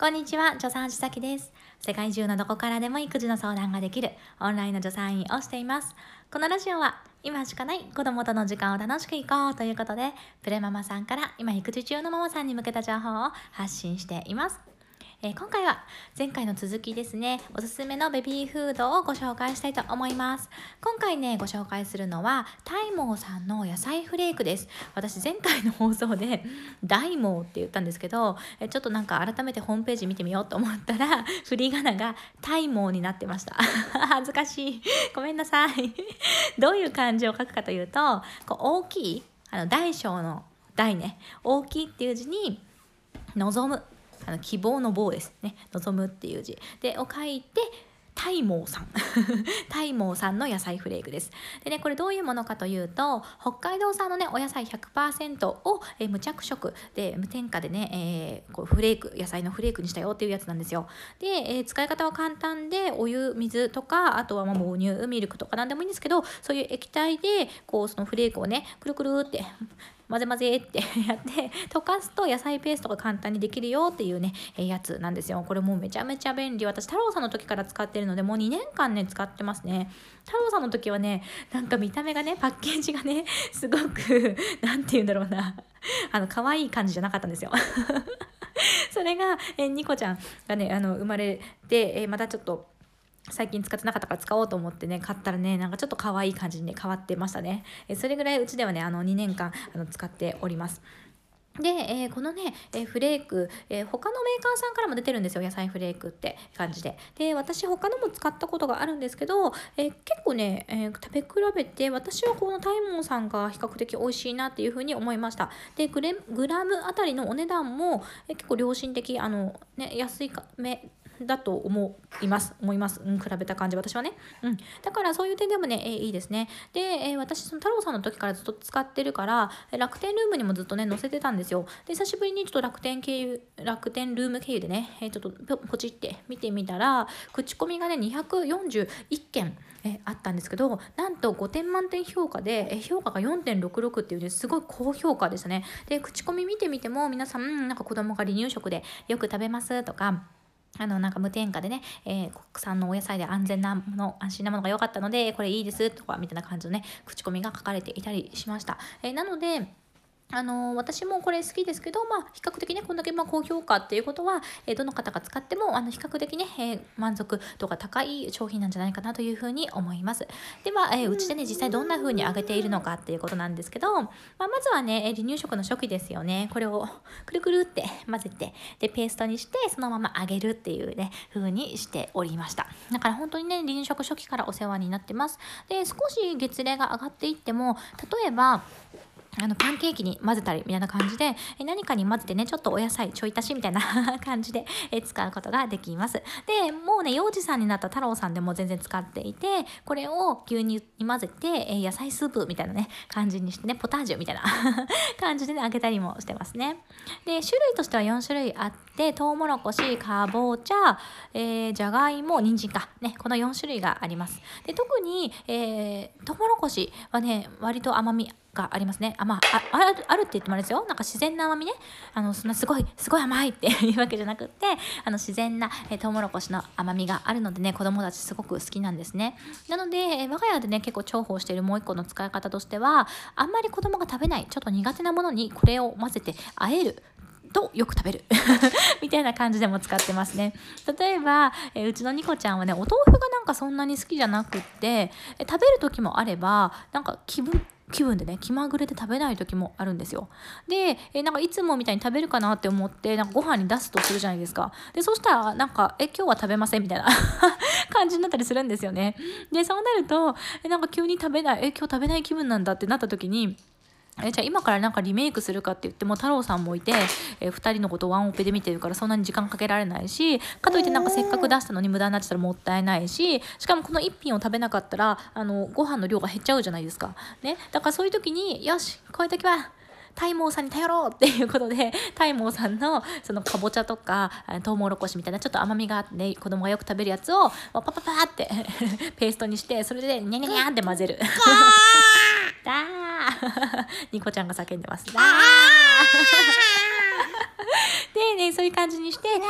こんにちは、助産師崎です。世界中のどこからでも育児の相談ができるオンラインの助産院をしています。このラジオは今しかない子供との時間を楽しくいこうということで、プレママさんから今育児中のママさんに向けた情報を発信しています。えー今回は前回の続きですね。おすすめのベビーフードをご紹介したいと思います。今回ねご紹介するのはタイモーさんの野菜フレークです。私前回の放送で大モーって言ったんですけどえちょっとなんか改めてホームページ見てみようと思ったら振り仮名がタイモーになってました。恥ずかしい。ごめんなさい。どういう漢字を書くかというとこう大きいあの大小の大ね。大きいっていう字に望む。あの希望の棒ですね。望むっていう字。でを書いてタイモーさん。タイモーさんの野菜フレークです。でねこれどういうものかというと北海道産のねお野菜100%を、えー無着色で無添加でね、えーこうフレーク野菜のフレークにしたよっていうやつなんですよ。で、えー使い方は簡単でお湯水とかあとはまあ母乳ミルクとか何でもいいんですけどそういう液体でこうそのフレークをねくるくるって混ぜ混ぜって やって溶かすと野菜ペーストが簡単にできるよっていうね、えやつなんですよ。これもうめちゃめちゃ便利。私太郎さんの時から使ってるのでもう2年間ね使ってますね。太郎さんの時はねなんか見た目がねパッケージがね すごく なんて言うんだろうな。あの可愛い感じじゃなかったんですよ。それが、えニコちゃんがねあの生まれて、えーまたちょっと最近使ってなかったから使おうと思ってね買ったらねなんかちょっと可愛い感じにね変わってましたね。えそれぐらいうちではねあの2年間あの使っております。で、えーこのね、えーフレーク、えー他のメーカーさんからも出てるんですよ。野菜フレークって感じで。で私他のも使ったことがあるんですけど、えー結構ね、えー食べ比べて私はこのタイモンさんが比較的美味しいなっていうふうに思いました。でグレグラムあたりのお値段も、えー結構良心的あの、ね、安いかめだと思います。思います、うん、比べた感じ私はね、うん、だからそういう点でもね、えーいいですね。で、えー私その太郎さんの時からずっと使ってるから楽天ルームにもずっとね載せてたんですよ。で久しぶりにちょっと楽天経由楽天ルーム経由でね、えーちょっとポチって見てみたら口コミがね241件えあったんですけどなんと5点満点評価で、え評価が4.66っていうねすごい高評価でしたね。で口コミ見てみても皆さんうんなんか子供が離乳食でよく食べますとかあのなんか無添加でね、えー国産のお野菜で安全なもの安心なものが良かったのでこれいいですとかみたいな感じのね口コミが書かれていたりしました、えーなのであの私もこれ好きですけど、まあ、比較的ねこんだけまあ高評価っていうことは、えーどの方が使ってもあの比較的ね、えー満足度が高い商品なんじゃないかなというふうに思います。では、えーうちでね実際どんな風に揚げているのかっていうことなんですけど、まあ、まずはね離乳食の初期ですよね。これをくるくるって混ぜてでペーストにしてそのまま揚げるっていうね風にしておりました。だから本当にね離乳食初期からお世話になってます。で少し月齢が上がっていっても例えばあのパンケーキに混ぜたりみたいな感じでえ何かに混ぜてねちょっとお野菜ちょい足しみたいな 感じでえ使うことができます。でもうね幼児さんになった太郎さんでも全然使っていてこれを牛乳に混ぜてえ野菜スープみたいなね感じにしてねポタージュみたいな 感じでね揚げたりもしてますね。で種類としては4種類あってトウモロコシかぼちゃ、え、じゃがいも人参か。ねこの4種類があります。で特に、えー、トウモロコシはね割と甘みがありますね。あ、まあ、ああるあるって言ってもあれですよ。なんか自然な甘みね。あの、そんなすごい、すごい甘いって いうわけじゃなくって、あの、自然な、え、トウモロコシの甘みがあるのでね、子供たちすごく好きなんですね。なので、え我が家でね、結構重宝しているもう一個の使い方としては、あんまり子供が食べない、ちょっと苦手なものにこれを混ぜて和える。とよく食べる みたいな感じでも使ってますね例えば、えうちのニコちゃんはねお豆腐がなんかそんなに好きじゃなくってえ食べる時もあればなんか気分気分でね気まぐれで食べない時もあるんですよ。でえなんかいつもみたいに食べるかなって思ってなんかご飯に出すとするじゃないですか。でそしたらなんか「え今日は食べません」みたいな 感じになったりするんですよね。でそうなるとえなんか急に食べない「え今日食べない気分なんだ」ってなった時にえじゃあ今からなんかリメイクするかって言っても太郎さんもいて、え2人のことワンオペで見てるからそんなに時間かけられないしかといってなんかせっかく出したのに無駄になっちゃったらもったいないししかもこの1品を食べなかったらあのご飯の量が減っちゃうじゃないですか。ね、だからそういう時によしこういう時はタイモーさんに頼ろうっていうことで タイモーさんのそのかぼちゃとかあトウモロコシみたいなちょっと甘みがあって、ね、子供がよく食べるやつをパパパパって ペーストにしてそれでニャニャニャって混ぜる。だー ニコちゃんが叫んでます。だー でで、ね、そういう感じにして、でなんか、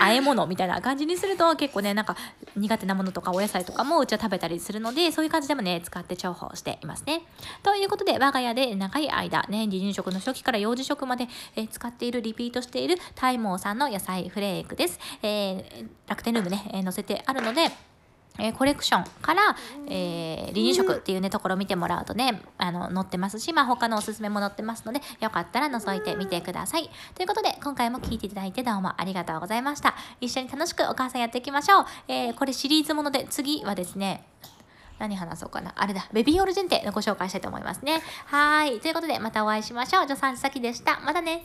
和え物みたいな感じにすると結構ね、なんか苦手なものとかお野菜とかもうちは食べたりするので、そういう感じでもね、使って重宝していますね。ということで、我が家で長い間、ね、離乳食の初期から幼児食まで、えー使っている、リピートしている、タイモーさんの野菜フレークです。えー楽天ルームね、えー載せてあるので、えコレクションから、えー離乳食っていうねところを見てもらうとねあの載ってますし、まあ、他のおすすめも載ってますのでよかったら覗いてみてください。ということで今回も聞いていただいてどうもありがとうございました。一緒に楽しくお母さんやっていきましょう、えーこれシリーズもので次はですね何話そうかな。あれだベビーオールジェンテのご紹介したいと思いますね。はい。ということでまたお会いしましょう。助産師さきでした。またね。